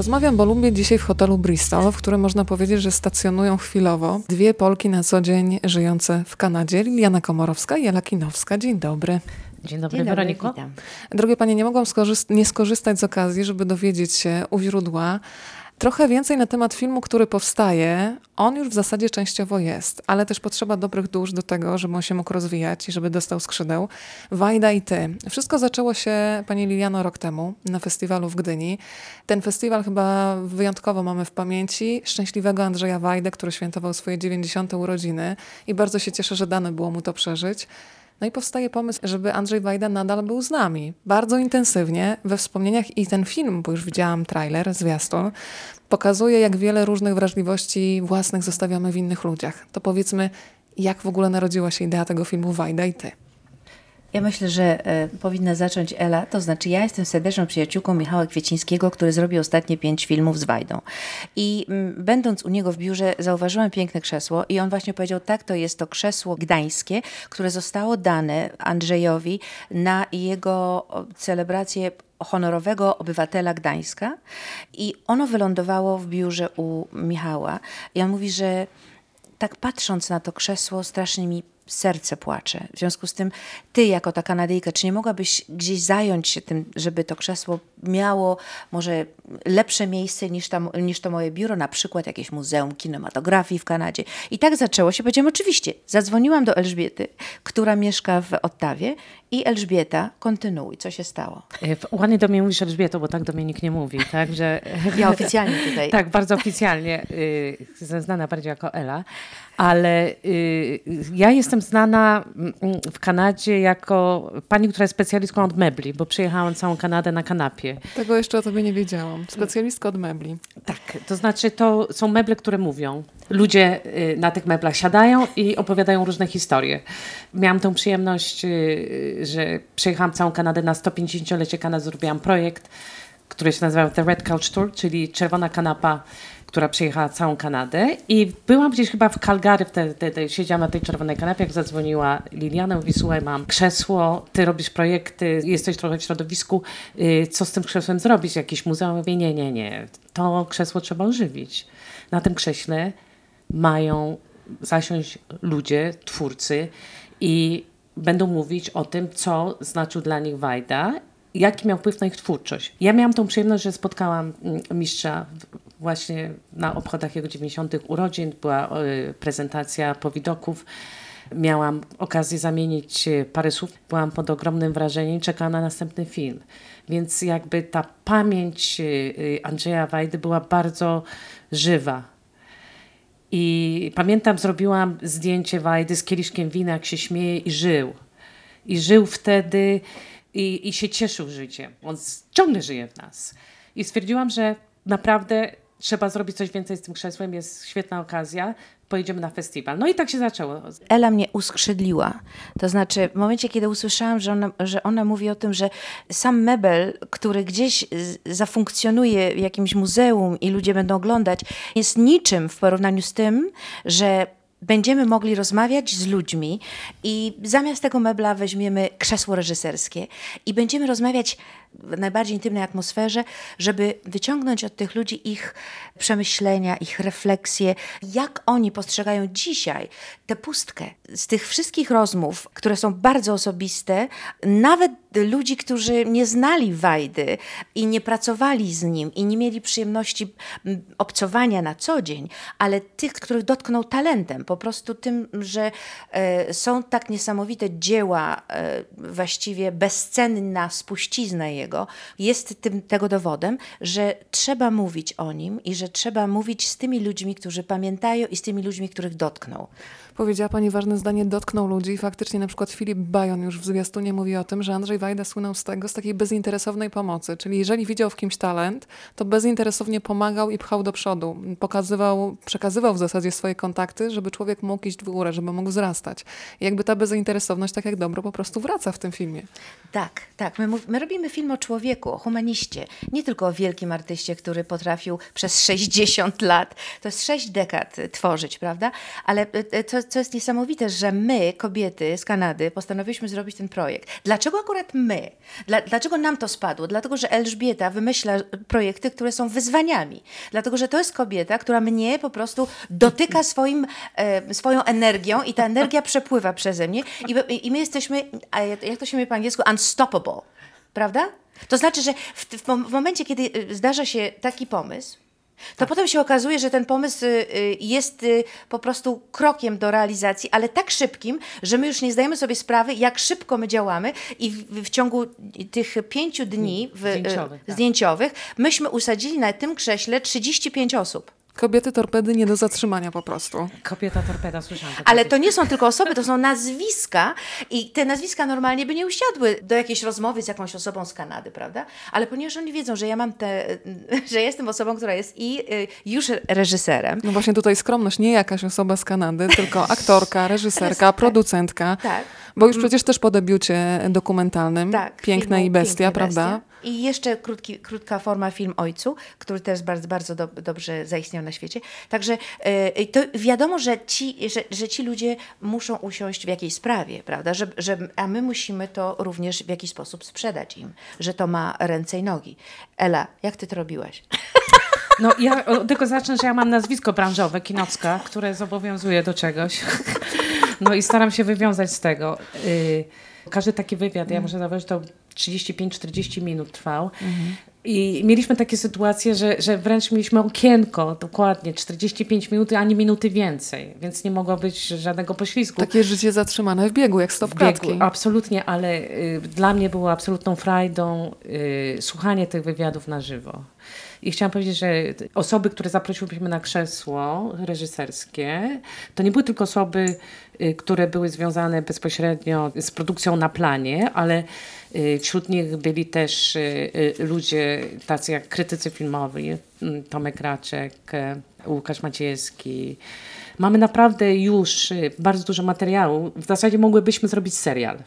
Rozmawiam, bo lubię dzisiaj w hotelu Bristol, w którym można powiedzieć, że stacjonują chwilowo dwie Polki na co dzień żyjące w Kanadzie. Liliana Komorowska i Ela Kinowska. Dzień dobry. Dzień dobry, Dzień dobry Weroniko. Witam. Drogie Panie, nie mogłam skorzyst nie skorzystać z okazji, żeby dowiedzieć się u źródła, Trochę więcej na temat filmu, który powstaje. On już w zasadzie częściowo jest, ale też potrzeba dobrych dusz do tego, żeby on się mógł rozwijać i żeby dostał skrzydeł. Wajda i ty. Wszystko zaczęło się, pani Liliano, rok temu na festiwalu w Gdyni. Ten festiwal chyba wyjątkowo mamy w pamięci szczęśliwego Andrzeja Wajdę, który świętował swoje 90. urodziny i bardzo się cieszę, że dane było mu to przeżyć. No i powstaje pomysł, żeby Andrzej Wajda nadal był z nami. Bardzo intensywnie we wspomnieniach i ten film, bo już widziałam trailer, zwiastun, pokazuje, jak wiele różnych wrażliwości własnych zostawiamy w innych ludziach. To powiedzmy, jak w ogóle narodziła się idea tego filmu Wajda i Ty? Ja myślę, że e, powinna zacząć Ela. To znaczy, ja jestem serdeczną przyjaciółką Michała Kwiecińskiego, który zrobił ostatnie pięć filmów z Wajdą. I m, mm, będąc u niego w biurze, zauważyłam piękne krzesło i on właśnie powiedział, tak, to jest to krzesło gdańskie, które zostało dane Andrzejowi na jego celebrację honorowego obywatela Gdańska i ono wylądowało w biurze u Michała. I on mówi, że tak patrząc na to krzesło, strasznie mi serce płacze. W związku z tym, ty jako ta Kanadyjka, czy nie mogłabyś gdzieś zająć się tym, żeby to krzesło miało może lepsze miejsce niż, tam, niż to moje biuro, na przykład jakieś muzeum kinematografii w Kanadzie. I tak zaczęło się. Powiedziałam, oczywiście, zadzwoniłam do Elżbiety, która mieszka w Ottawie i Elżbieta, kontynuuj, co się stało? E, ładnie do mnie mówisz Elżbieto, bo tak do mnie nikt nie mówi, tak? Że... Ja oficjalnie tutaj. tak, bardzo oficjalnie, y, znana bardziej jako Ela, ale y, ja jestem znana mm, w Kanadzie jako pani, która jest specjalistką od mebli, bo przyjechałam całą Kanadę na kanapie. Tego jeszcze o tobie nie wiedziałam. Specjalistka od mebli. Tak, to znaczy to są meble, które mówią. Ludzie y, na tych meblach siadają i opowiadają różne historie. Miałam tę przyjemność, że przyjechałam całą Kanadę na 150-lecie Kanady, zrobiłam projekt, który się nazywał The Red Couch Tour, czyli czerwona kanapa która przejechała całą Kanadę i byłam gdzieś chyba w Calgary, te, te, te, siedziałam na tej czerwonej kanapie, jak zadzwoniła Liliana, mówi, słuchaj, mam krzesło, ty robisz projekty, jesteś trochę w środowisku, yy, co z tym krzesłem zrobić? Jakieś muzeum? Mówię, nie, nie, nie, to krzesło trzeba ożywić. Na tym krześle mają zasiąść ludzie, twórcy i będą mówić o tym, co znaczył dla nich Wajda jaki miał wpływ na ich twórczość. Ja miałam tą przyjemność, że spotkałam mm, mistrza właśnie na obchodach jego 90. urodzin. Była prezentacja powidoków. Miałam okazję zamienić e, parę słów. Byłam pod ogromnym wrażeniem, czekałam na następny film. Więc jakby ta pamięć e, e, Andrzeja Wajdy była bardzo żywa. I pamiętam, zrobiłam zdjęcie Wajdy z kieliszkiem wina, jak się śmieje i żył. I żył wtedy i, i się cieszył życiem. On ciągle żyje w nas. I stwierdziłam, że naprawdę trzeba zrobić coś więcej z tym krzesłem, jest świetna okazja, pojedziemy na festiwal. No i tak się zaczęło. Ela mnie uskrzydliła. To znaczy, w momencie, kiedy usłyszałam, że ona, że ona mówi o tym, że sam mebel, który gdzieś zafunkcjonuje w jakimś muzeum i ludzie będą oglądać, jest niczym w porównaniu z tym, że będziemy mogli rozmawiać z ludźmi i zamiast tego mebla weźmiemy krzesło reżyserskie i będziemy rozmawiać najbardziej intymnej atmosferze, żeby wyciągnąć od tych ludzi ich przemyślenia, ich refleksje, jak oni postrzegają dzisiaj tę pustkę. Z tych wszystkich rozmów, które są bardzo osobiste, nawet ludzi, którzy nie znali Wajdy i nie pracowali z nim i nie mieli przyjemności obcowania na co dzień, ale tych, których dotknął talentem, po prostu tym, że e, są tak niesamowite dzieła, e, właściwie bezcenna spuścizna jest tym, tego dowodem, że trzeba mówić o nim i że trzeba mówić z tymi ludźmi, którzy pamiętają i z tymi ludźmi, których dotknął. Powiedziała Pani ważne zdanie, dotknął ludzi. Faktycznie na przykład Filip Bajon już w zwiastunie mówi o tym, że Andrzej Wajda słynął z tego, z takiej bezinteresownej pomocy. Czyli jeżeli widział w kimś talent, to bezinteresownie pomagał i pchał do przodu. Pokazywał, przekazywał w zasadzie swoje kontakty, żeby człowiek mógł iść w górę, żeby mógł wzrastać. I jakby ta bezinteresowność, tak jak dobro, po prostu wraca w tym filmie. Tak, tak. My, my robimy film o człowieku, o humaniście. Nie tylko o wielkim artyście, który potrafił przez 60 lat, to jest 6 dekad tworzyć, prawda? Ale to, co jest niesamowite, że my, kobiety z Kanady, postanowiliśmy zrobić ten projekt. Dlaczego akurat my? Dla, dlaczego nam to spadło? Dlatego, że Elżbieta wymyśla projekty, które są wyzwaniami. Dlatego, że to jest kobieta, która mnie po prostu dotyka swoim, e, swoją energią i ta energia przepływa przeze mnie i, i my jesteśmy, jak to się mówi po angielsku, unstoppable. Prawda? To znaczy, że w, w, momencie, kiedy y, zdarza się taki pomysł, to Tak. potem się okazuje, że ten pomysł y, y, jest y, po prostu krokiem do realizacji, ale tak szybkim, że my już nie zdajemy sobie sprawy, jak szybko my działamy i w, w ciągu tych pięciu dni w, Zdjęciowych, tak. zdjęciowych myśmy usadzili na tym krześle 35 osób. Kobiety torpedy nie do zatrzymania po prostu. Kobieta torpeda, słyszałam to Ale to nie są tylko osoby, to są nazwiska i te nazwiska normalnie by nie usiadły do jakiejś rozmowy z jakąś osobą z Kanady, prawda? Ale ponieważ oni wiedzą, że ja mam te, że jestem osobą, która jest i y, już reżyserem, No właśnie tutaj skromność, nie jakaś osoba z Kanady, tylko aktorka, reżyserka, producentka. Tak. Bo już przecież też po debiucie dokumentalnym Tak, Piękna filmu i Bestia, Piękna prawda? Bestia. I jeszcze krótki, krótka forma film Ojcu, który też bardzo, bardzo do, dobrze zaistniał na świecie. Także e, to wiadomo, że ci, że, że ci ludzie muszą usiąść w jakiejś sprawie, prawda? Że, że, a my musimy to również w jakiś sposób sprzedać im, że to ma ręce i nogi. Ela, jak ty to robiłaś? No ja tego zacznę, że ja mam nazwisko branżowe, Kinocka, które zobowiązuje do czegoś. No i staram się wywiązać z tego. Y, Każdy taki wywiad, ja muszę zauważyć, to 35-40 minut trwał. I mieliśmy takie sytuacje, że, że wręcz mieliśmy okienko, dokładnie 45 minut, ani minuty więcej, więc nie mogło być żadnego poślizgu. Takie życie zatrzymane w biegu, jak stop biegu, klatki. absolutnie, ale y, dla mnie było absolutną frajdą y, słuchanie tych wywiadów na żywo. I chciałam powiedzieć, że osoby, które zaprosiłyśmy na krzesło reżyserskie, to nie były tylko osoby, y, które były związane bezpośrednio z produkcją na planie, ale wśród nich byli też y, y, ludzie tacy jak krytycy filmowi, y, Tomek Raczek, y, Łukasz Maciejewski. Mamy naprawdę już y, bardzo dużo materiału. W zasadzie mogłybyśmy zrobić serial.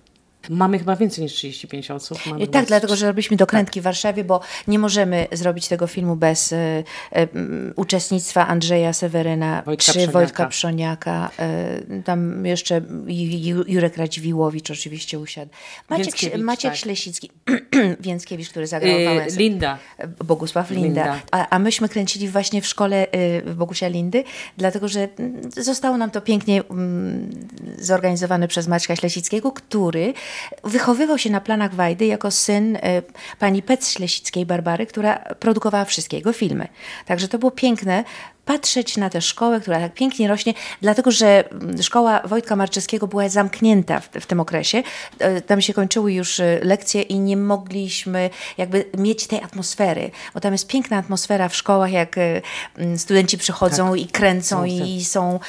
Mamy chyba więcej niż 35 osób. Mamy chyba tak, dlatego że robiliśmy dokrętki w Warszawie, bo nie możemy zrobić tego filmu bez e, e, m, uczestnictwa Andrzeja Seweryna Wojtka czy Przoniaka. Wojtka Przoniaka. E, tam jeszcze Ju- Ju- Jurek Radziwiłowicz oczywiście usiadł. Maciek, Więckiewicz, Maciek tak. Ślesicki, Więckiewicz, który zagrał Y, Wałęsę. Linda. Bogusław Linda. Linda. A, a myśmy kręcili właśnie w szkole y, Bogusia Lindy, dlatego że mm, zostało nam to pięknie mm, zorganizowane przez Maćka Ślesickiego, który wychowywał się na planach Wajdy jako syn y, pani Pec Ślesickiej Barbary, która produkowała wszystkie jego filmy. Także to było piękne patrzeć na tę szkołę, która tak pięknie rośnie, dlatego że mm, szkoła Wojtka Marczewskiego była zamknięta w, w tym okresie. E, Tam się kończyły już e, lekcje i nie mogliśmy jakby mieć tej atmosfery, bo tam jest piękna atmosfera w szkołach, jak e, mm, studenci przychodzą i kręcą Tak. i są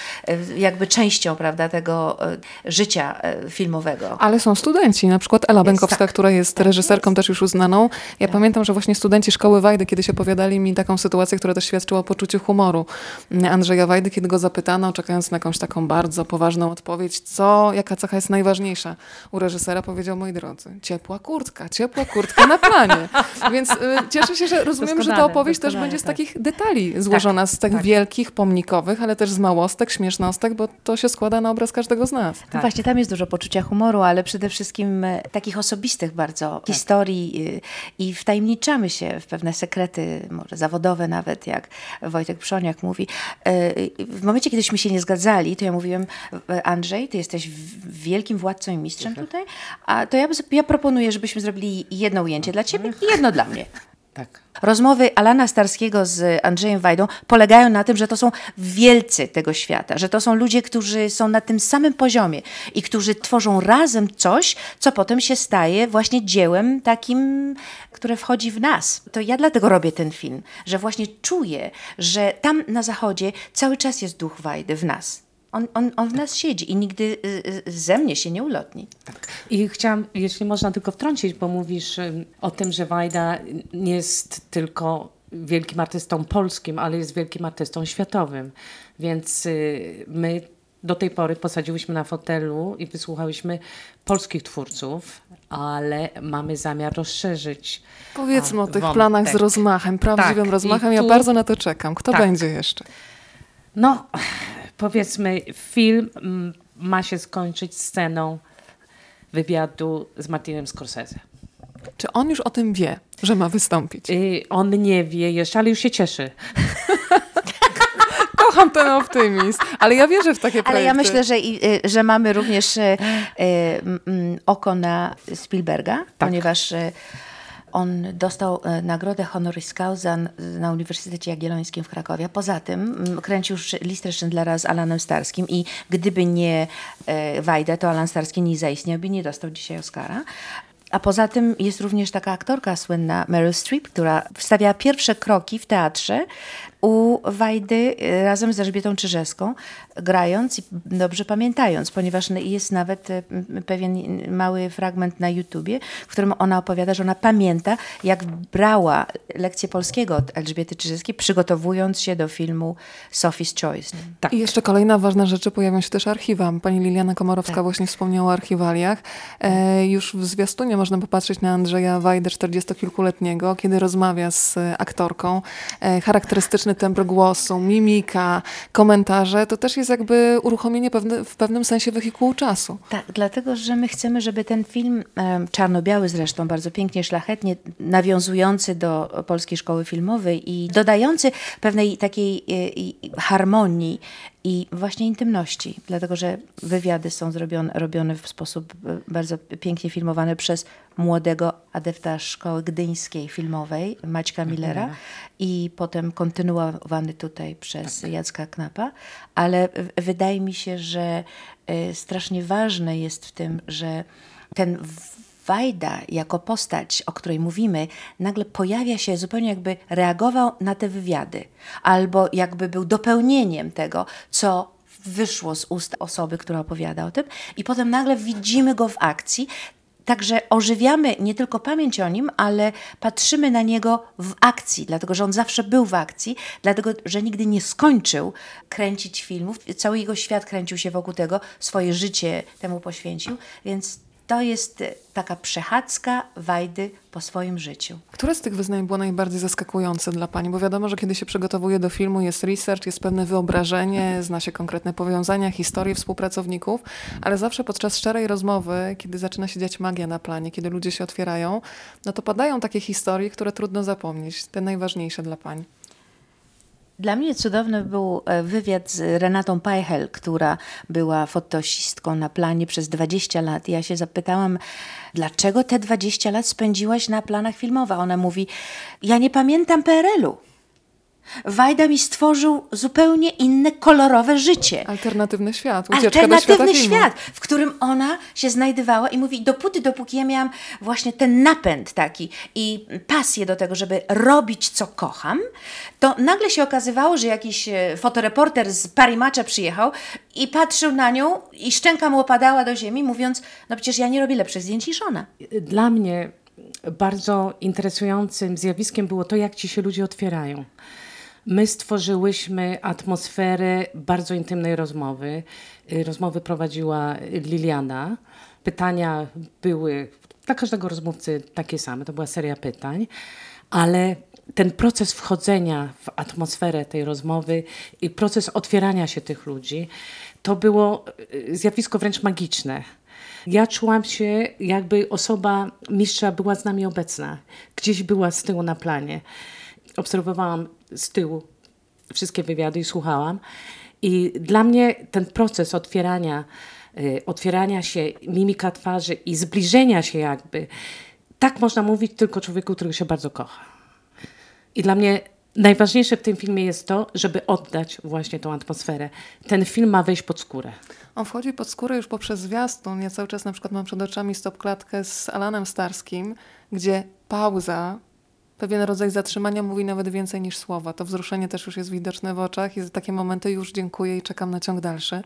jakby częścią, prawda, tego życia filmowego. Ale są studenci, na przykład Ela Bękowska, tak. która jest reżyserką też już uznaną. Ja pamiętam, że właśnie studenci szkoły Wajdy kiedyś opowiadali mi taką sytuację, która też świadczyła o poczuciu humoru Andrzeja Wajdy, kiedy go zapytano, czekając na jakąś taką bardzo poważną odpowiedź, co, jaka cecha jest najważniejsza u reżysera, powiedział, moi drodzy, ciepła kurtka, ciepła kurtka na planie. Więc y, cieszę się, że rozumiem, że ta opowieść też będzie z tak. takich detali złożona, z tych tak. wielkich, pomnikowych, ale też z małostek, śmiesznostek, bo to się składa na obraz każdego z nas. No właśnie, tam jest dużo poczucia humoru, ale przede wszystkim e, takich osobistych bardzo historii y, i wtajemniczamy się w pewne sekrety, może zawodowe nawet, jak Wojtek Przoniak mówi. E, W momencie, kiedyśmy się nie zgadzali, to ja mówiłem, e, Andrzej, ty jesteś wielkim władcą i mistrzem tutaj, a to ja, ja proponuję, żebyśmy zrobili jedno ujęcie dla ciebie i jedno dla mnie. Tak. Rozmowy Alana Starskiego z Andrzejem Wajdą polegają na tym, że to są wielcy tego świata, że to są ludzie, którzy są na tym samym poziomie i którzy tworzą razem coś, co potem się staje właśnie dziełem takim, które wchodzi w nas. To ja dlatego robię ten film, że właśnie czuję, że tam na zachodzie cały czas jest duch Wajdy w nas. On, on, on w nas siedzi i nigdy y, y, ze mnie się nie ulotni. I chciałam, jeśli można tylko wtrącić, bo mówisz o tym, że Wajda nie jest tylko wielkim artystą polskim, ale jest wielkim artystą światowym. Więc y, my do tej pory posadziłyśmy na fotelu i wysłuchałyśmy polskich twórców, ale mamy zamiar rozszerzyć. Powiedzmy o tych wątek. planach z rozmachem, prawdziwym Tak, rozmachem. i Ja tu- bardzo na to czekam. Kto Tak. będzie jeszcze? No, Powiedzmy, film mm, ma się skończyć sceną wywiadu z Martinem Scorsese. Czy on już o tym wie, że ma wystąpić? Y, on nie wie jeszcze, ale już się cieszy. Kocham ten optymizm, ale ja wierzę w takie projekty. Ale ja myślę, że, i, y, że mamy również y, oko na Spielberga, ponieważ y, on dostał y, nagrodę honoris causa na Uniwersytecie Jagiellońskim w Krakowie. Poza tym mm, kręcił listę Schindlera z Alanem Starskim i gdyby nie y, Wajda, to Alan Starski nie zaistniałby, nie dostał dzisiaj Oscara. A poza tym jest również taka aktorka słynna, Meryl Streep, która wstawiała pierwsze kroki w teatrze u Wajdy y, razem z Elżbietą Czyżewską, grając i dobrze pamiętając, ponieważ jest nawet m, pewien mały fragment na YouTubie, w którym ona opowiada, że ona pamięta, jak brała lekcję polskiego od Elżbiety Czyżewskiej, przygotowując się do filmu Sophie's Choice. Tak. I jeszcze kolejna ważna rzecz, pojawią się też archiwa. Pani Liliana Komorowska Tak. właśnie wspomniała o archiwaliach. E, już w zwiastunie można popatrzeć na Andrzeja Wajdę, 40-kilkuletniego, kiedy rozmawia z e, aktorką. E, charakterystyczny tembr głosu, mimika, komentarze, to też jest jakby uruchomienie pewne, w pewnym sensie wehikułu czasu. Tak, dlatego, że my chcemy, żeby ten film, czarno-biały zresztą, bardzo pięknie, szlachetnie, nawiązujący do polskiej szkoły filmowej i dodający pewnej takiej e, harmonii i właśnie intymności, dlatego, że wywiady są zrobione, robione w sposób e, bardzo pięknie filmowany przez młodego adepta szkoły gdyńskiej filmowej, Maćka Millera i potem kontynuowany tutaj przez Jacka Knapa, ale wydaje mi się, że y, strasznie ważne jest w tym, że ten Wajda jako postać, o której mówimy, nagle pojawia się zupełnie jakby reagował na te wywiady, albo jakby był dopełnieniem tego, co wyszło z ust osoby, która opowiada o tym, i potem nagle widzimy go w akcji. Także ożywiamy nie tylko pamięć o nim, ale patrzymy na niego w akcji, dlatego że on zawsze był w akcji, dlatego że nigdy nie skończył kręcić filmów. Cały jego świat kręcił się wokół tego, swoje życie temu poświęcił, więc to jest e, taka przechadzka Wajdy po swoim życiu. Które z tych wyznań było najbardziej zaskakujące dla Pani? Bo wiadomo, że kiedy się przygotowuje do filmu, jest research, jest pewne wyobrażenie, zna się konkretne powiązania, historie współpracowników, ale zawsze podczas szczerej rozmowy, kiedy zaczyna się dziać magia na planie, kiedy ludzie się otwierają, no to padają takie historie, które trudno zapomnieć, te najważniejsze dla Pań. Dla mnie cudowny był e, wywiad z Renatą Pajchel, która była fotosistką na planie przez 20 lat. Ja się zapytałam, dlaczego te 20 lat spędziłaś na planach filmowych? Ona mówi, ja nie pamiętam PRL-u. Wajda mi stworzył zupełnie inne, kolorowe życie. Alternatywny świat, ucieczka Alternatywny świat, w którym ona się znajdowała i mówi, dopóty, dopóki ja miałam właśnie ten napęd taki i pasję do tego, żeby robić, co kocham, to nagle się okazywało, że jakiś e, fotoreporter z Parimacza przyjechał i patrzył na nią i szczęka mu opadała do ziemi, mówiąc, no przecież ja nie robię lepszych zdjęć niż ona. Dla mnie bardzo interesującym zjawiskiem było to, jak ci się ludzie otwierają. My stworzyłyśmy atmosferę bardzo intymnej rozmowy. Y, Rozmowy prowadziła Liliana. Pytania były dla każdego rozmówcy takie same. To była seria pytań, ale ten proces wchodzenia w atmosferę tej rozmowy i proces otwierania się tych ludzi, to było y, zjawisko wręcz magiczne. Ja czułam się, jakby osoba mistrza była z nami obecna. Gdzieś była z tyłu na planie. Obserwowałam z tyłu wszystkie wywiady i słuchałam. I dla mnie ten proces otwierania, y, otwierania się, mimika twarzy i zbliżenia się jakby, tak można mówić tylko człowieku, którego się bardzo kocha. I dla mnie najważniejsze w tym filmie jest to, żeby oddać właśnie tą atmosferę. Ten film ma wejść pod skórę. On wchodzi pod skórę już poprzez zwiastun. Ja cały czas na przykład mam przed oczami stopklatkę z Alanem Starskim, gdzie pauza, pewien rodzaj zatrzymania mówi nawet więcej niż słowa. To wzruszenie też już jest widoczne w oczach i za takie momenty już dziękuję i czekam na ciąg dalszy.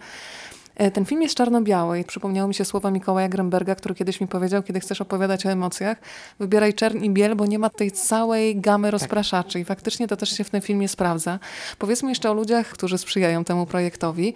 E, ten film jest czarno-biały i przypomniało mi się słowa Mikołaja Gremberga, który kiedyś mi powiedział, kiedy chcesz opowiadać o emocjach, wybieraj czern i biel, bo nie ma tej całej gamy rozpraszaczy i faktycznie to też się w tym filmie sprawdza. Powiedzmy jeszcze o ludziach, którzy sprzyjają temu projektowi.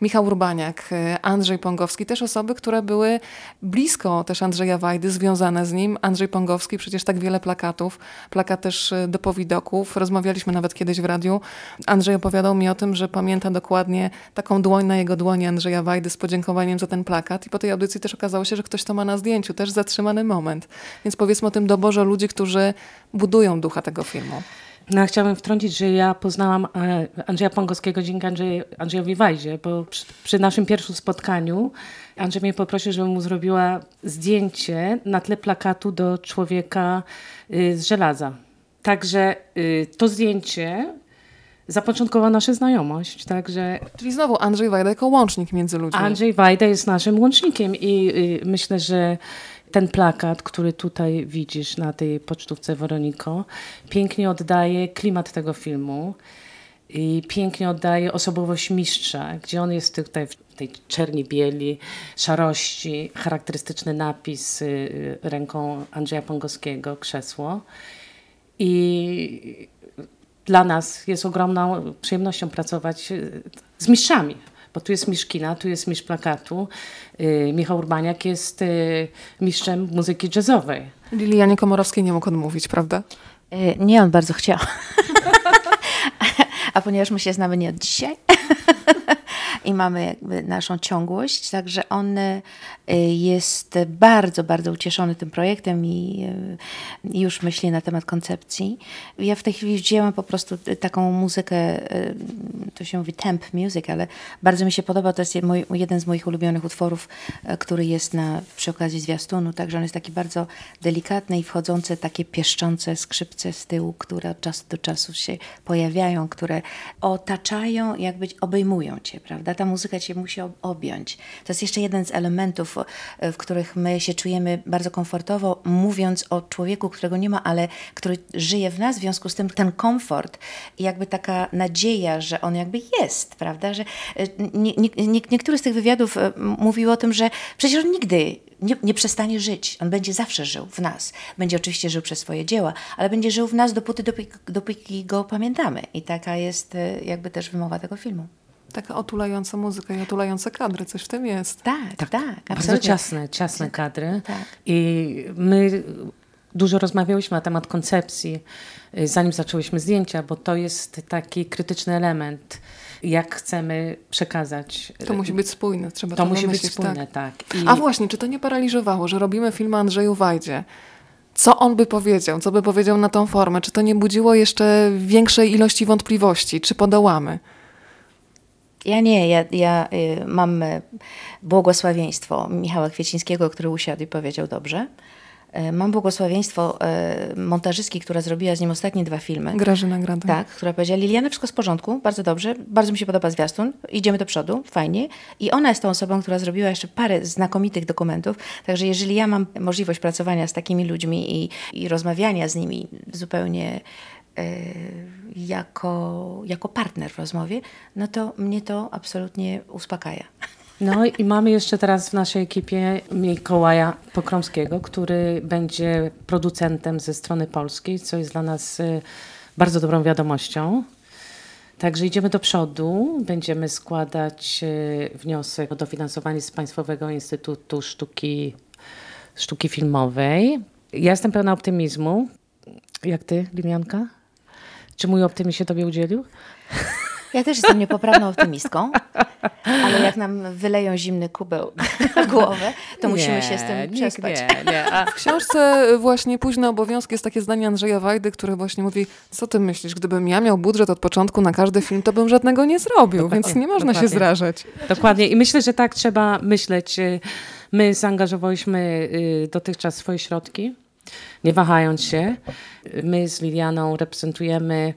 Michał Urbaniak, e, Andrzej Pongowski, też osoby, które były blisko też Andrzeja Wajdy, związane z nim. Andrzej Pongowski, przecież tak wiele plakatów, plakat też e, do powidoków. Rozmawialiśmy nawet kiedyś w radiu. Andrzej opowiadał mi o tym, że pamięta dokładnie taką dłoń na jego dłoni Andrzeja Wajdy z podziękowaniem za ten plakat i po tej audycji też okazało się, że ktoś to ma na zdjęciu, też zatrzymany moment. Więc powiedzmy o tym doborze ludzi, którzy budują ducha tego filmu. No, chciałabym wtrącić, że ja poznałam e, Andrzeja Pongowskiego dzięki Andrzej, Andrzejowi Wajdzie, bo przy, przy, naszym pierwszym spotkaniu Andrzej mnie poprosił, żebym mu zrobiła zdjęcie na tle plakatu do człowieka y, z żelaza. Także y, to zdjęcie zapoczątkowało naszą znajomość. Także... Czyli znowu Andrzej Wajda jako łącznik między ludźmi. Andrzej Wajda jest naszym łącznikiem i y, myślę, że ten plakat, który tutaj widzisz na tej pocztówce Weroniko, pięknie oddaje klimat tego filmu i pięknie oddaje osobowość mistrza, gdzie on jest tutaj w tej czerni bieli, szarości, charakterystyczny napis y, ręką Andrzeja Pongowskiego, krzesło. I dla nas jest ogromną przyjemnością pracować y, z mistrzami, bo tu jest mistrz kina, tu jest mistrz plakatu. Yy, Michał Urbaniak jest yy, mistrzem muzyki jazzowej. Lilianie Komorowskiej nie mógł odmówić, prawda? Yy, nie, on bardzo chciał. A ponieważ my się znamy nie od dzisiaj, i mamy jakby naszą ciągłość, także on y, jest bardzo, bardzo ucieszony tym projektem i y, już myśli na temat koncepcji. Ja w tej chwili wzięłam po prostu taką muzykę, y, to się mówi temp music, ale bardzo mi się podoba, to jest jeden z moich ulubionych utworów, który jest na, przy okazji zwiastunu, także on jest taki bardzo delikatny i wchodzące takie pieszczące skrzypce z tyłu, które od czasu do czasu się pojawiają, które otaczają, jakby obejmują cię, prawda? Ta muzyka cię musi objąć. To jest jeszcze jeden z elementów, e, w których my się czujemy bardzo komfortowo, mówiąc o człowieku, którego nie ma, ale który żyje w nas, w związku z tym ten komfort i jakby taka nadzieja, że on jakby jest, prawda? Że e, nie, nie, nie, z tych wywiadów e, mówił o tym, że przecież on nigdy nie, nie, przestanie żyć. On będzie zawsze żył w nas. Będzie oczywiście żył przez swoje dzieła, ale będzie żył w nas dopóty, dopóki, dopóki go pamiętamy. I taka jest jakby też wymowa tego filmu. Taka otulająca muzyka i otulające kadry, coś w tym jest. Tak, tak, tak Bardzo ciasne, ciasne kadry. Tak. I my dużo rozmawiałyśmy na temat koncepcji, y, zanim zaczęłyśmy zdjęcia, bo to jest taki krytyczny element jak chcemy przekazać. To musi być spójne, trzeba to, to musi być spójne, tak. tak. I... A właśnie, czy to nie paraliżowało, że robimy film o Andrzeju Wajdzie? Co on by powiedział? Co by powiedział na tą formę? Czy to nie budziło jeszcze większej ilości wątpliwości? Czy podołamy? Ja nie, ja, ja y, mam y, błogosławieństwo Michała Kwiecińskiego, który usiadł i powiedział dobrze. Y, mam błogosławieństwo montażystki, która zrobiła z nim ostatnie dwa filmy. Grażyna Grada. Tak, która powiedziała, Liliana, wszystko w porządku, bardzo dobrze, bardzo mi się podoba zwiastun, idziemy do przodu, fajnie. I ona jest tą osobą, która zrobiła jeszcze parę znakomitych dokumentów, także jeżeli ja mam możliwość pracowania z takimi ludźmi i, i rozmawiania z nimi zupełnie jako, jako partner w rozmowie, no to mnie to absolutnie uspokaja. No i mamy jeszcze teraz w naszej ekipie Mikołaja Pokromskiego, który będzie producentem ze strony polskiej, co jest dla nas y, bardzo dobrą wiadomością. Także idziemy do przodu, będziemy składać y, wniosek o dofinansowanie z Państwowego Instytutu Sztuki, Sztuki Filmowej. Ja jestem pełna optymizmu. Jak ty, Limianka? Czy mój optymizm się tobie udzielił? Ja też jestem niepoprawną optymistką, ale jak nam wyleją zimny kubeł na głowę, to nie, musimy się z tym przespać. Nie, nie. A w książce właśnie Późne obowiązki jest takie zdanie Andrzeja Wajdy, który właśnie mówi, co ty myślisz, gdybym ja miał budżet od początku na każdy film, to bym żadnego nie zrobił, dokładnie, więc nie można dokładnie. się zrażać. Dokładnie i myślę, że tak trzeba myśleć. My zaangażowaliśmy y, dotychczas swoje środki, nie wahając się. My z Lilianą reprezentujemy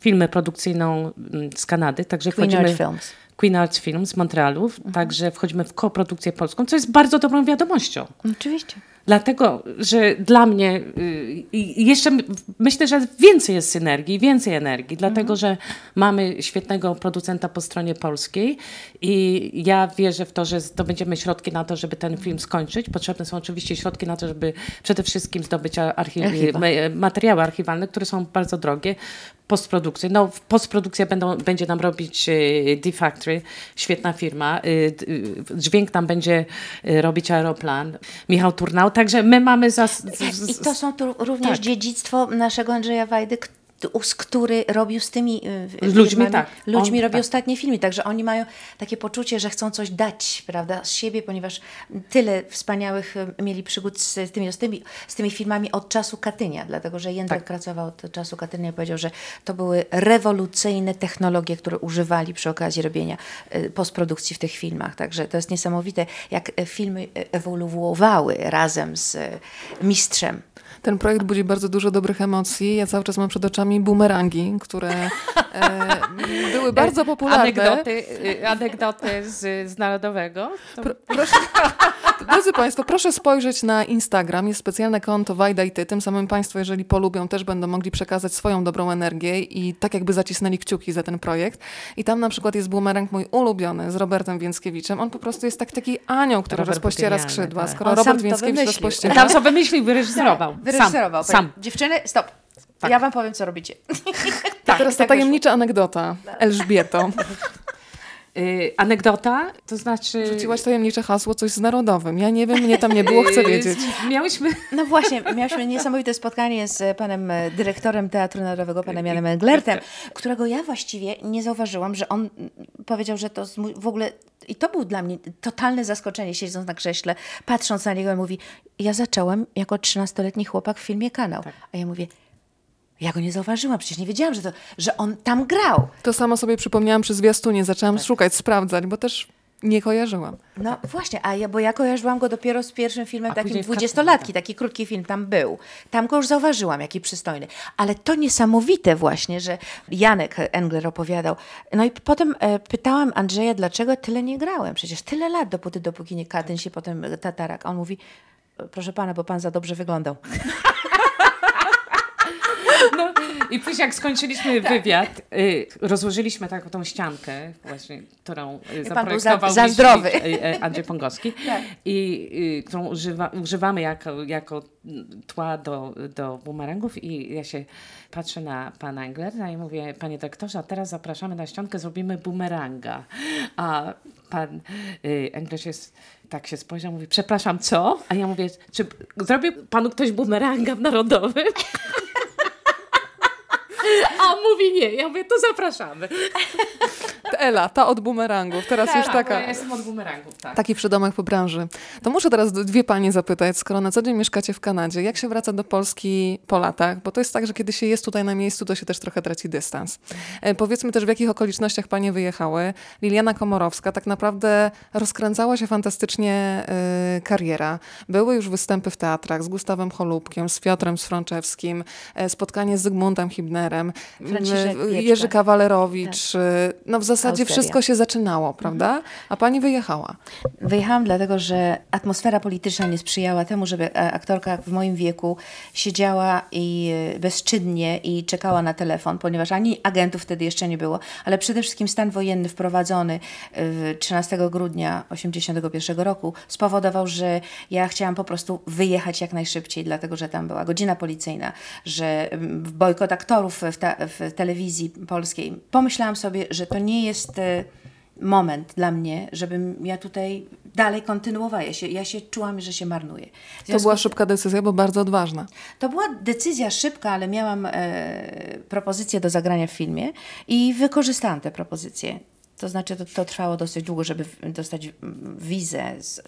firmę produkcyjną mm, z Kanady, także Queen wchodzimy... Art Films. Queen Arts Films z Montrealu, mhm. także wchodzimy w koprodukcję polską, co jest bardzo dobrą wiadomością. Oczywiście. Dlatego, że dla mnie y, jeszcze myślę, że więcej jest synergii, więcej energii, dlatego, że mamy świetnego producenta po stronie polskiej i ja wierzę w to, że zdobędziemy środki na to, żeby ten film skończyć. Potrzebne są oczywiście środki na to, żeby przede wszystkim zdobyć archi- Archiwa. materiały archiwalne, które są bardzo drogie. Postprodukcję. No, postprodukcję będą, będzie nam robić e, D-Factory, świetna firma. E, Dźwięk nam będzie robić Aeroplan, Michał Turnał. Także my mamy za... z- z- I to są tu również tak. dziedzictwo naszego Andrzeja Wajdy, który robił z tymi y, Z ludźmi, firmami, tak. ludźmi On- robił tak. ostatnie filmy, także oni mają takie poczucie, że chcą coś dać, prawda, z siebie, ponieważ tyle wspaniałych y, mieli przygód z tymi, z tymi, z tymi filmami od czasu Katynia, dlatego że Jędrek Tak. pracował od czasu Katynia i powiedział, że to były rewolucyjne technologie, które używali przy okazji robienia y, postprodukcji w tych filmach, także to jest niesamowite, jak filmy ewoluowały razem z mistrzem. Ten projekt budzi bardzo dużo dobrych emocji. Ja cały czas mam przed oczami bumerangi, które e, były bardzo popularne. Anegdoty, y, anegdoty z, z Narodowego. To Pro, proszę, drodzy Państwo, proszę spojrzeć na Instagram. Jest specjalne konto Wajda i Ty. Tym samym Państwo, jeżeli polubią, też będą mogli przekazać swoją dobrą energię i tak jakby zacisnęli kciuki za ten projekt. I tam na przykład jest bumerang mój ulubiony z Robertem Więckiewiczem. On po prostu jest tak taki anioł, który Robert rozpościera skrzydła. tak. Skoro On Robert to Więckiewicz rozpościera... Tam sobie wymyślił, wyreżyserował. Wyreżyserował. Sam. sam. Dziewczyny, stop. Tak. Ja wam powiem, co robicie. A teraz ta tak tajemnicza anegdota. Elżbieto. Y, anegdota, to znaczy... Rzuciłaś tajemnicze hasło, coś z narodowym. Ja nie wiem, mnie tam nie było, chcę y, wiedzieć. Miałyśmy... No właśnie, miałyśmy niesamowite spotkanie z panem e, dyrektorem Teatru Narodowego, panem Janem Englertem, którego ja właściwie nie zauważyłam, że on mm, powiedział, że to w ogóle... I to był dla mnie totalne zaskoczenie, siedząc na krześle, patrząc na niego i mówi, ja zacząłem jako 13-letni chłopak w filmie Kanał. A ja mówię, ja go nie zauważyłam, przecież nie wiedziałam, że, to, że on tam grał. To samo sobie przypomniałam przy zwiastunie. Zaczęłam szukać, sprawdzać, bo też nie kojarzyłam. No właśnie, a ja, bo ja kojarzyłam go dopiero z pierwszym filmem A takim dwudziestolatki, Katowicach. taki krótki film tam był. Tam go już zauważyłam, jaki przystojny. Ale to niesamowite właśnie, że Janek Engler opowiadał. No i potem e, pytałam Andrzeja, dlaczego tyle nie grałem? Przecież tyle lat, dopóty, dopóki nie Katyn się potem e, tatarak. A on mówi, proszę pana, bo pan za dobrze wyglądał. No, I później jak skończyliśmy wywiad, y, rozłożyliśmy taką tą ściankę właśnie, którą y, za- zaprojektował za zdrowy. y, y, Andrzej Pongowski Tak. i y, którą używa, używamy jako, jako tła do, do bumerangów i ja się patrzę na pana Englera i mówię, panie dyrektorze, a teraz zapraszamy na ściankę, zrobimy bumeranga. A pan y, Engler jest, tak się spojrzał, mówi, przepraszam, co? A ja mówię, czy zrobił panu ktoś bumeranga w Narodowym? A mówi nie. Ja mówię, to zapraszamy. Ela, ta od bumerangów. Teraz już taka. Ja jestem od bumerangów, tak. Taki przydomek po branży. To muszę teraz dwie panie zapytać, skoro na co dzień mieszkacie w Kanadzie, jak się wraca do Polski po latach? Bo to jest tak, że kiedy się jest tutaj na miejscu, to się też trochę traci dystans. E, powiedzmy też, w jakich okolicznościach panie wyjechały. Liliana Komorowska tak naprawdę rozkręcała się fantastycznie e, kariera. Były już występy w teatrach z Gustawem Cholubkiem, z Piotrem Sfrączewskim, e, spotkanie z Zygmuntem Hibnerem, Franciszek. Jerzy Kawalerowicz. e, No w zasadzie Austeria. wszystko się zaczynało, prawda? A pani wyjechała. Wyjechałam dlatego, że atmosfera polityczna nie sprzyjała temu, żeby e, aktorka w moim wieku siedziała i e, bezczynnie i czekała na telefon, ponieważ ani agentów wtedy jeszcze nie było, ale przede wszystkim stan wojenny wprowadzony e, 13 grudnia 1981 roku spowodował, że ja chciałam po prostu wyjechać jak najszybciej, dlatego że tam była godzina policyjna, że mm, bojkot aktorów w, ta, w telewizji polskiej. Pomyślałam sobie, że to nie jest e, moment dla mnie, żebym ja tutaj dalej kontynuowała. Ja się, ja się czułam, że się marnuję. To była szybka decyzja, bo bardzo odważna. to była decyzja szybka, ale miałam e, propozycję do zagrania w filmie i wykorzystałam tę propozycję. To znaczy, to, to trwało dosyć długo, żeby dostać wizę z e,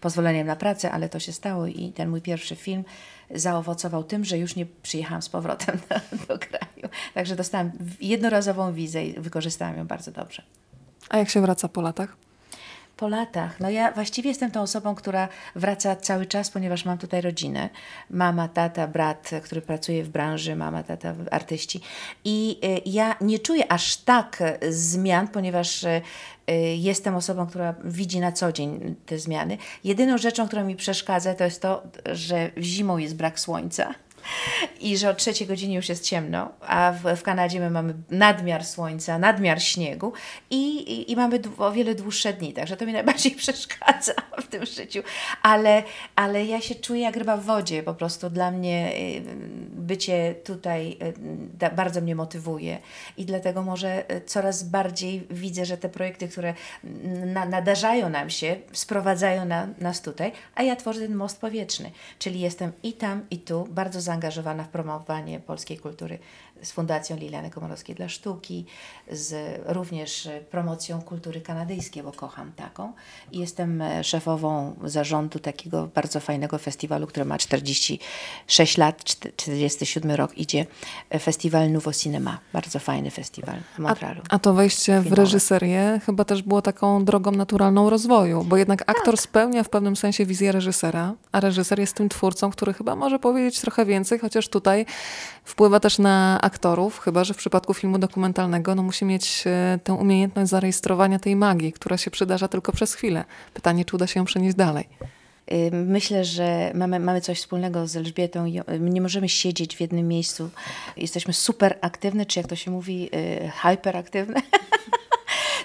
pozwoleniem na pracę, ale to się stało i ten mój pierwszy film zaowocował tym, że już nie przyjechałam z powrotem do, do kraju. Także dostałam jednorazową wizę i wykorzystałam ją bardzo dobrze. A jak się wraca po latach? Po latach. No ja właściwie jestem tą osobą, która wraca cały czas, ponieważ mam tutaj rodzinę. Mama, tata, brat, który pracuje w branży, mama, tata, artyści. I y, ja nie czuję aż tak y, zmian, ponieważ y, jestem osobą, która widzi na co dzień te zmiany. Jedyną rzeczą, która mi przeszkadza, to jest to, że zimą jest brak słońca i że o trzeciej godzinie już jest ciemno, a w, w Kanadzie my mamy nadmiar słońca, nadmiar śniegu i, i, i mamy o wiele dłuższe dni, także to mi najbardziej przeszkadza w tym życiu, ale, ale ja się czuję jak ryba w wodzie, po prostu dla mnie y, bycie tutaj y, bardzo mnie motywuje. I dlatego może y, coraz bardziej widzę, że te projekty, które na, nadarzają nam się, sprowadzają na, nas tutaj, a ja tworzę ten most powietrzny, czyli jestem i tam, i tu, bardzo zaangażowana w promowanie polskiej kultury z Fundacją Liliany Komorowskiej dla Sztuki, z również promocją kultury kanadyjskiej, bo kocham taką. I jestem szefową zarządu takiego bardzo fajnego festiwalu, który ma 46 lat, czty- 47 rok idzie, festiwal Nouveau Cinema. Bardzo fajny festiwal w Montrealu. A to wejście w Finałowe. reżyserię chyba też było taką drogą naturalną rozwoju, bo jednak aktor Tak. spełnia w pewnym sensie wizję reżysera, a reżyser jest tym twórcą, który chyba może powiedzieć trochę więcej, chociaż tutaj wpływa też na aktorów, chyba że w przypadku filmu dokumentalnego no, musi mieć e, tę umiejętność zarejestrowania tej magii, która się przydarza tylko przez chwilę. Pytanie, czy uda się ją przenieść dalej. Myślę, że mamy, mamy coś wspólnego z Elżbietą. y, Nie możemy siedzieć w jednym miejscu. Jesteśmy super aktywne, czy jak to się mówi, y, hyperaktywne.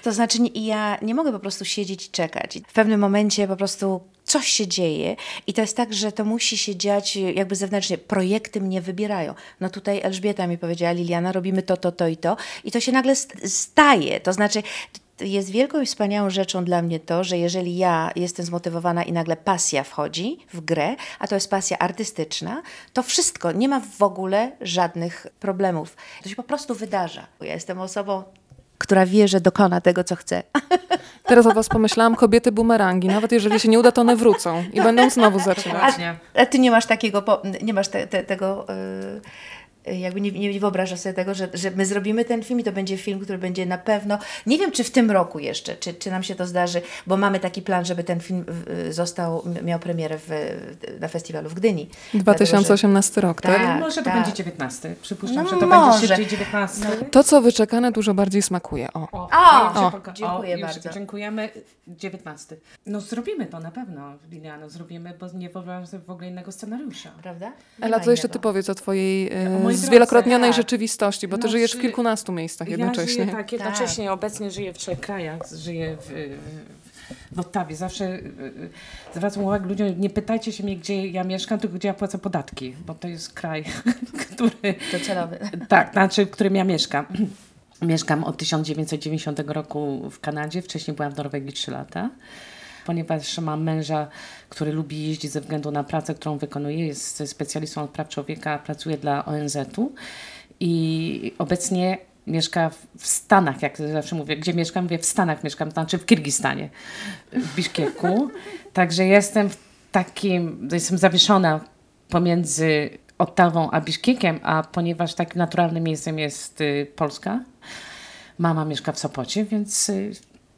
To znaczy, ja nie mogę po prostu siedzieć i czekać. W pewnym momencie po prostu coś się dzieje i to jest tak, że to musi się dziać jakby zewnętrznie. Projekty mnie wybierają. No tutaj Elżbieta mi powiedziała, Liliana, robimy to, to, to i to. I to się nagle st- staje. To znaczy, jest wielką i wspaniałą rzeczą dla mnie to, że jeżeli ja jestem zmotywowana i nagle pasja wchodzi w grę, a to jest pasja artystyczna, to wszystko, nie ma w ogóle żadnych problemów. To się po prostu wydarza. Ja jestem osobą, która wie, że dokona tego, co chce. Teraz o was pomyślałam, kobiety bumerangi. Nawet jeżeli się nie uda, to one wrócą i będą znowu zaczynać. Właśnie. A ty nie masz takiego, nie masz te, te, tego, yy, jakby nie, nie wyobrażasz sobie tego, że, że my zrobimy ten film i to będzie film, który będzie na pewno, nie wiem czy w tym roku jeszcze, czy, czy nam się to zdarzy, bo mamy taki plan, żeby ten film y, został, miał premierę w, na festiwalu w Gdyni. Dlatego, 2018 rok, tak? Tak. Może to tak. będzie 19. Przypuszczam, No że to może. będzie szybciej 19. To, co wyczekane, dużo bardziej smakuje. O. O, O, o, dziękuję już bardzo. Dziękujemy. 19. No zrobimy to na pewno, Liliano, zrobimy, bo nie wyobrażam sobie w ogóle innego scenariusza. Prawda? Nie Ela, to jeszcze ty powiedz o twojej O mojej zwielokrotnionej tak. rzeczywistości, bo ty No, żyjesz w kilkunastu miejscach Ja jednocześnie. żyję tak, jednocześnie obecnie żyję w trzech krajach. Żyję w, w Ottawie. Zawsze y, zwracam uwagę ludziom, nie pytajcie się mnie, gdzie ja mieszkam, tylko gdzie ja płacę podatki, bo to jest kraj, który... Docelowy. Tak, znaczy, w którym ja mieszkam. Mieszkam od 1990 roku w Kanadzie, wcześniej byłam w Norwegii 3 lata. Ponieważ mam męża, który lubi jeździć ze względu na pracę, którą wykonuje, jest specjalistą od praw człowieka, pracuje dla ONZ-u i obecnie mieszka w- Stanach, jak zawsze mówię, gdzie mieszkam, mówię w Stanach mieszkam, to znaczy w Kirgistanie, w Biszkieku. Także jestem w takim, jestem zawieszona pomiędzy Ottawą a Biszkiekiem, a ponieważ takim naturalnym miejscem jest y, Polska, mama mieszka w Sopocie, więc y,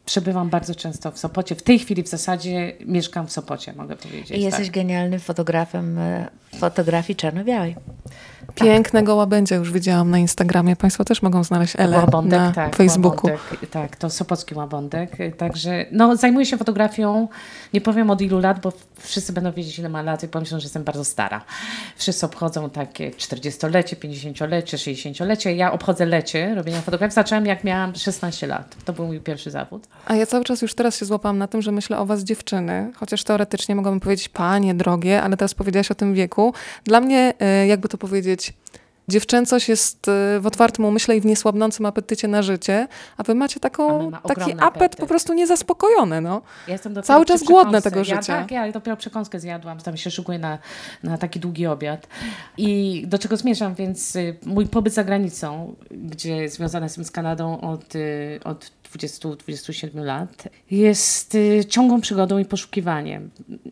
przebywam bardzo często w Sopocie. W tej chwili w zasadzie mieszkam w Sopocie, mogę powiedzieć. I jesteś tak. genialnym fotografem e, fotografii czarno-białej. Pięknego łabędzia już widziałam na Instagramie. Państwo też mogą znaleźć Elę Łabądek, na tak, Facebooku. Łabądek, tak, to Sopocki Łabądek. Także no, zajmuję się fotografią, nie powiem od ilu lat, bo wszyscy będą wiedzieć ile ma lat i pomyślą, że jestem bardzo stara. Wszyscy obchodzą takie 40-lecie, 50-lecie, 60-lecie. Ja obchodzę lecie robienia fotografii. Zaczęłam jak miałam 16 lat. To był mój pierwszy zawód. A ja cały czas już teraz się złapałam na tym, że myślę o was dziewczyny, chociaż teoretycznie mogłabym powiedzieć panie drogie, ale teraz powiedziałaś o tym wieku. Dla mnie, e, jakby to powiedzieć, dziewczęcość jest e, w otwartym umyśle i w niesłabnącym apetycie na życie, a wy macie taką, ma taki apet apetyt. po prostu niezaspokojony, no. Ja jestem dopiero Cały czas głodna przekąsce. tego Ja, życia. tak, ja dopiero przekąskę zjadłam, tam się szykuję na, na taki długi obiad. I do czego zmierzam, więc y, mój pobyt za granicą, gdzie związana jestem z Kanadą od, y, od 20-27 lat, jest y, ciągłą przygodą i poszukiwaniem.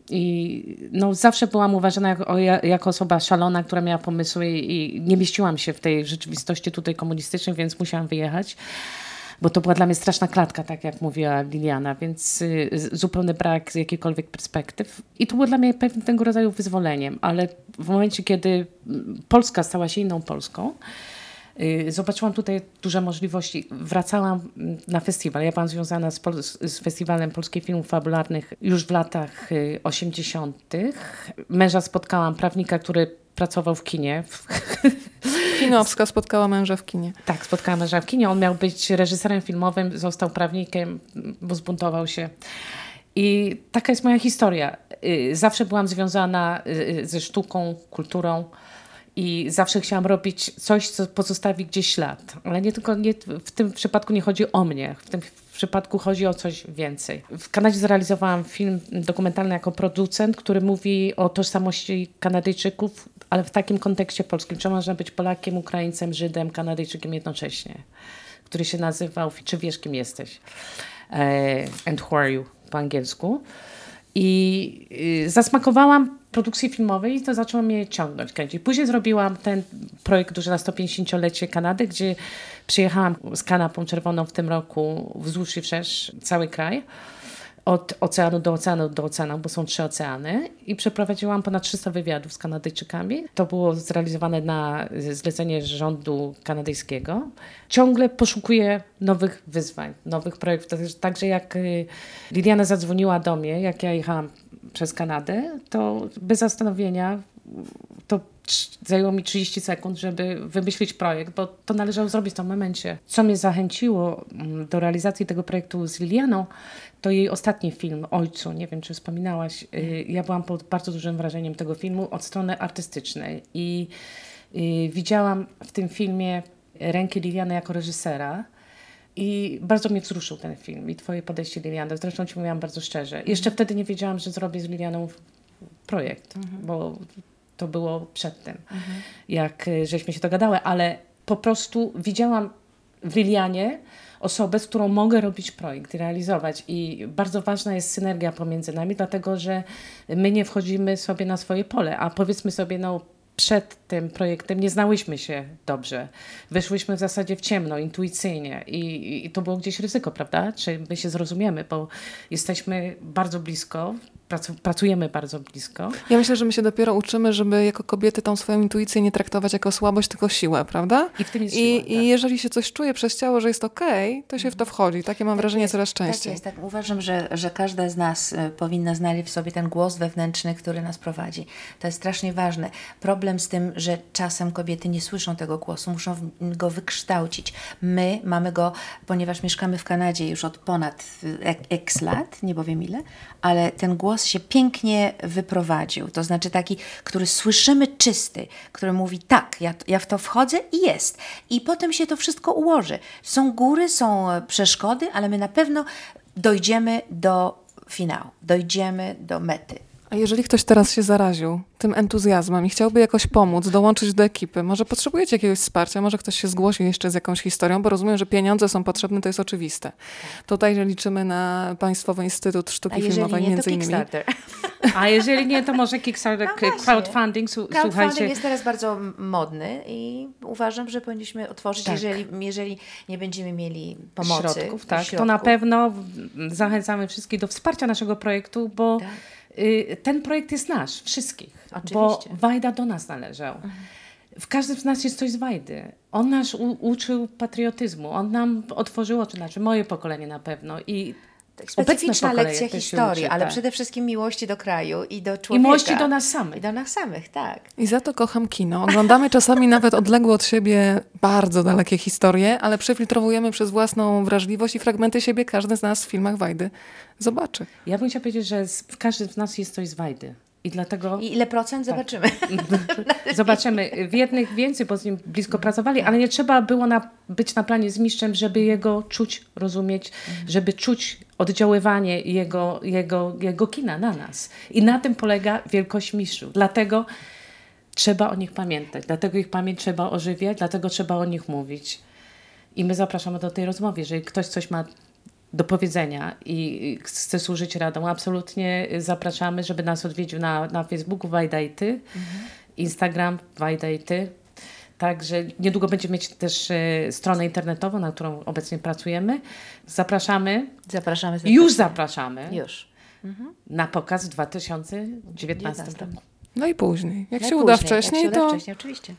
I no, zawsze byłam uważana jako, jako osoba szalona, która miała pomysły i nie mieściłam się w tej rzeczywistości tutaj komunistycznej, więc musiałam wyjechać. bo to była dla mnie straszna klatka, tak jak mówiła Liliana, więc y, zupełny brak jakichkolwiek perspektyw. I to było dla mnie pewnego rodzaju wyzwoleniem, ale w momencie, kiedy mm, Polska stała się inną Polską, Zobaczyłam tutaj duże możliwości. Wracałam mm, na festiwal. Ja byłam związana z, z, Festiwalem Polskich Filmów Fabularnych już w latach 80. Męża spotkałam, prawnika, który pracował w kinie. Finowska spotkała męża w kinie. Tak, spotkała męża w kinie. On miał być reżyserem filmowym, został prawnikiem, bo zbuntował się. I taka jest moja historia. Y, zawsze byłam związana y, ze sztuką, kulturą i zawsze chciałam robić coś, co pozostawi gdzieś ślad. Ale nie tylko nie, w tym przypadku nie chodzi o mnie. W tym przypadku chodzi o coś więcej. W Kanadzie zrealizowałam film dokumentalny jako producent, który mówi o tożsamości Kanadyjczyków, ale w takim kontekście polskim. Czy można być Polakiem, Ukraińcem, Żydem, Kanadyjczykiem jednocześnie? Który się nazywał Czy wiesz, kim jesteś? E, and who are you po angielsku. I y, zasmakowałam produkcji filmowej i to zaczęło mnie ciągnąć, kręcić. Później zrobiłam ten projekt duży na 150-lecie Kanady, gdzie przyjechałam z kanapą czerwoną w tym roku wzdłuż i wszerz cały kraj od oceanu do oceanu do oceanu, bo są trzy oceany i przeprowadziłam ponad 300 wywiadów z Kanadyjczykami. To było zrealizowane na zlecenie rządu kanadyjskiego. Ciągle poszukuję nowych wyzwań, nowych projektów. Także jak y, Liliana zadzwoniła do mnie, jak ja jechałam przez Kanadę, to bez zastanowienia to zajęło mi 30 sekund, żeby wymyślić projekt, bo to należało zrobić w tym momencie. Co mnie zachęciło mm, do realizacji tego projektu z Lilianą, to jej ostatni film, Ojcu, nie wiem czy wspominałaś. Y, ja byłam pod bardzo dużym wrażeniem tego filmu od strony artystycznej i y, widziałam w tym filmie rękę Liliany jako reżysera. I bardzo mnie wzruszył ten film i twoje podejście Liliana. Zresztą ci mówiłam bardzo szczerze. Jeszcze wtedy nie wiedziałam, że zrobię z Lilianą projekt, mhm. bo to było przedtem, mhm. jak y, żeśmy się dogadały, ale po prostu widziałam w Lilianie osobę, z którą mogę robić projekt i realizować. I bardzo ważna jest synergia pomiędzy nami, dlatego że my nie wchodzimy sobie na swoje pole, a powiedzmy sobie, no przed tym projektem nie znałyśmy się dobrze. Wyszłyśmy w zasadzie w ciemno, intuicyjnie i, i to było gdzieś ryzyko, prawda? Czy my się zrozumiemy, bo jesteśmy bardzo blisko, pracujemy bardzo blisko. Ja myślę, że my się dopiero uczymy, żeby jako kobiety tą swoją intuicję nie traktować jako słabość, tylko siłę, prawda? I w tym jest I, siła, I tak. jeżeli się coś czuje przez ciało, że jest okej, okay, to się w to wchodzi. Takie mam tak wrażenie jest, coraz tak częściej. Tak jest, tak. Uważam, że, że każda z nas e, powinna znaleźć w sobie ten głos wewnętrzny, który nas prowadzi. To jest strasznie ważne. Problem z tym, że czasem kobiety nie słyszą tego głosu, muszą go wykształcić. My mamy go, ponieważ mieszkamy w Kanadzie już od ponad e, x lat, nie powiem ile, ale ten głos się pięknie wyprowadził. To znaczy taki, który słyszymy czysty, który mówi tak, ja, ja w to wchodzę i jest. I potem się to wszystko ułoży. Są góry, są przeszkody, ale my na pewno dojdziemy do finału, dojdziemy do mety. A jeżeli ktoś teraz się zaraził tym entuzjazmem i chciałby jakoś pomóc, dołączyć do ekipy, może potrzebujecie jakiegoś wsparcia, może ktoś się zgłosi jeszcze z jakąś historią, bo rozumiem, że pieniądze są potrzebne, to jest oczywiste. Tutaj liczymy na Państwowy Instytut Sztuki Filmowej nie, między innymi. A jeżeli nie, to może Kickstarter, no crowdfunding, słuchajcie. Crowdfunding jest teraz bardzo modny i uważam, że powinniśmy otworzyć, tak. jeżeli, jeżeli nie będziemy mieli pomocy. Środków, tak. Środków. To na pewno zachęcamy wszystkich do wsparcia naszego projektu, bo tak ten projekt jest nasz, wszystkich. Oczywiście. Bo Wajda do nas należał. Mhm. W każdym z nas jest coś z Wajdy. On nas uczył patriotyzmu. On nam otworzył oczy, znaczy moje pokolenie na pewno. I specyficzna lekcja historii, uczy, ale tak. przede wszystkim miłości do kraju i do człowieka. I miłości do nas samych. I do nas samych, tak. I za to kocham kino. Oglądamy czasami nawet odległe od siebie bardzo dalekie historie, ale przefiltrowujemy przez własną wrażliwość i fragmenty siebie każdy z nas w filmach Wajdy zobaczy. Ja bym chciała powiedzieć, że w każdym z nas jest coś z Wajdy. I dlatego. I ile procent? Tak. Zobaczymy. Zobaczymy. W jednych więcej, bo z nim blisko pracowali, ale nie trzeba było na, być na planie z mistrzem, żeby jego czuć, rozumieć, mhm. żeby czuć oddziaływanie jego, jego, jego kina na nas. I na tym polega wielkość mistrzów. Dlatego trzeba o nich pamiętać, dlatego ich pamięć trzeba ożywiać, dlatego trzeba o nich mówić. I my zapraszamy do tej rozmowy. Jeżeli ktoś coś ma do powiedzenia i chce służyć radą, absolutnie zapraszamy, żeby nas odwiedził na, na Facebooku Wajda i Ty, mhm. Instagram Wajda i Ty. Także niedługo będziemy mieć też e, stronę internetową, na którą obecnie pracujemy. Zapraszamy, Zapraszamy. już zapraszamy Już. na pokaz w 2019 19. roku. No i później. Jak Jak się uda później, wcześniej, jak się uda to wcześniej, oczywiście.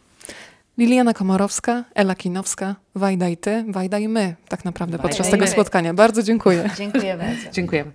Liliana Komorowska, Ela Kinowska, Wajda i ty, Wajda i my tak naprawdę Wajda podczas tego my. spotkania. Bardzo dziękuję. Dziękuję bardzo. Dziękujemy.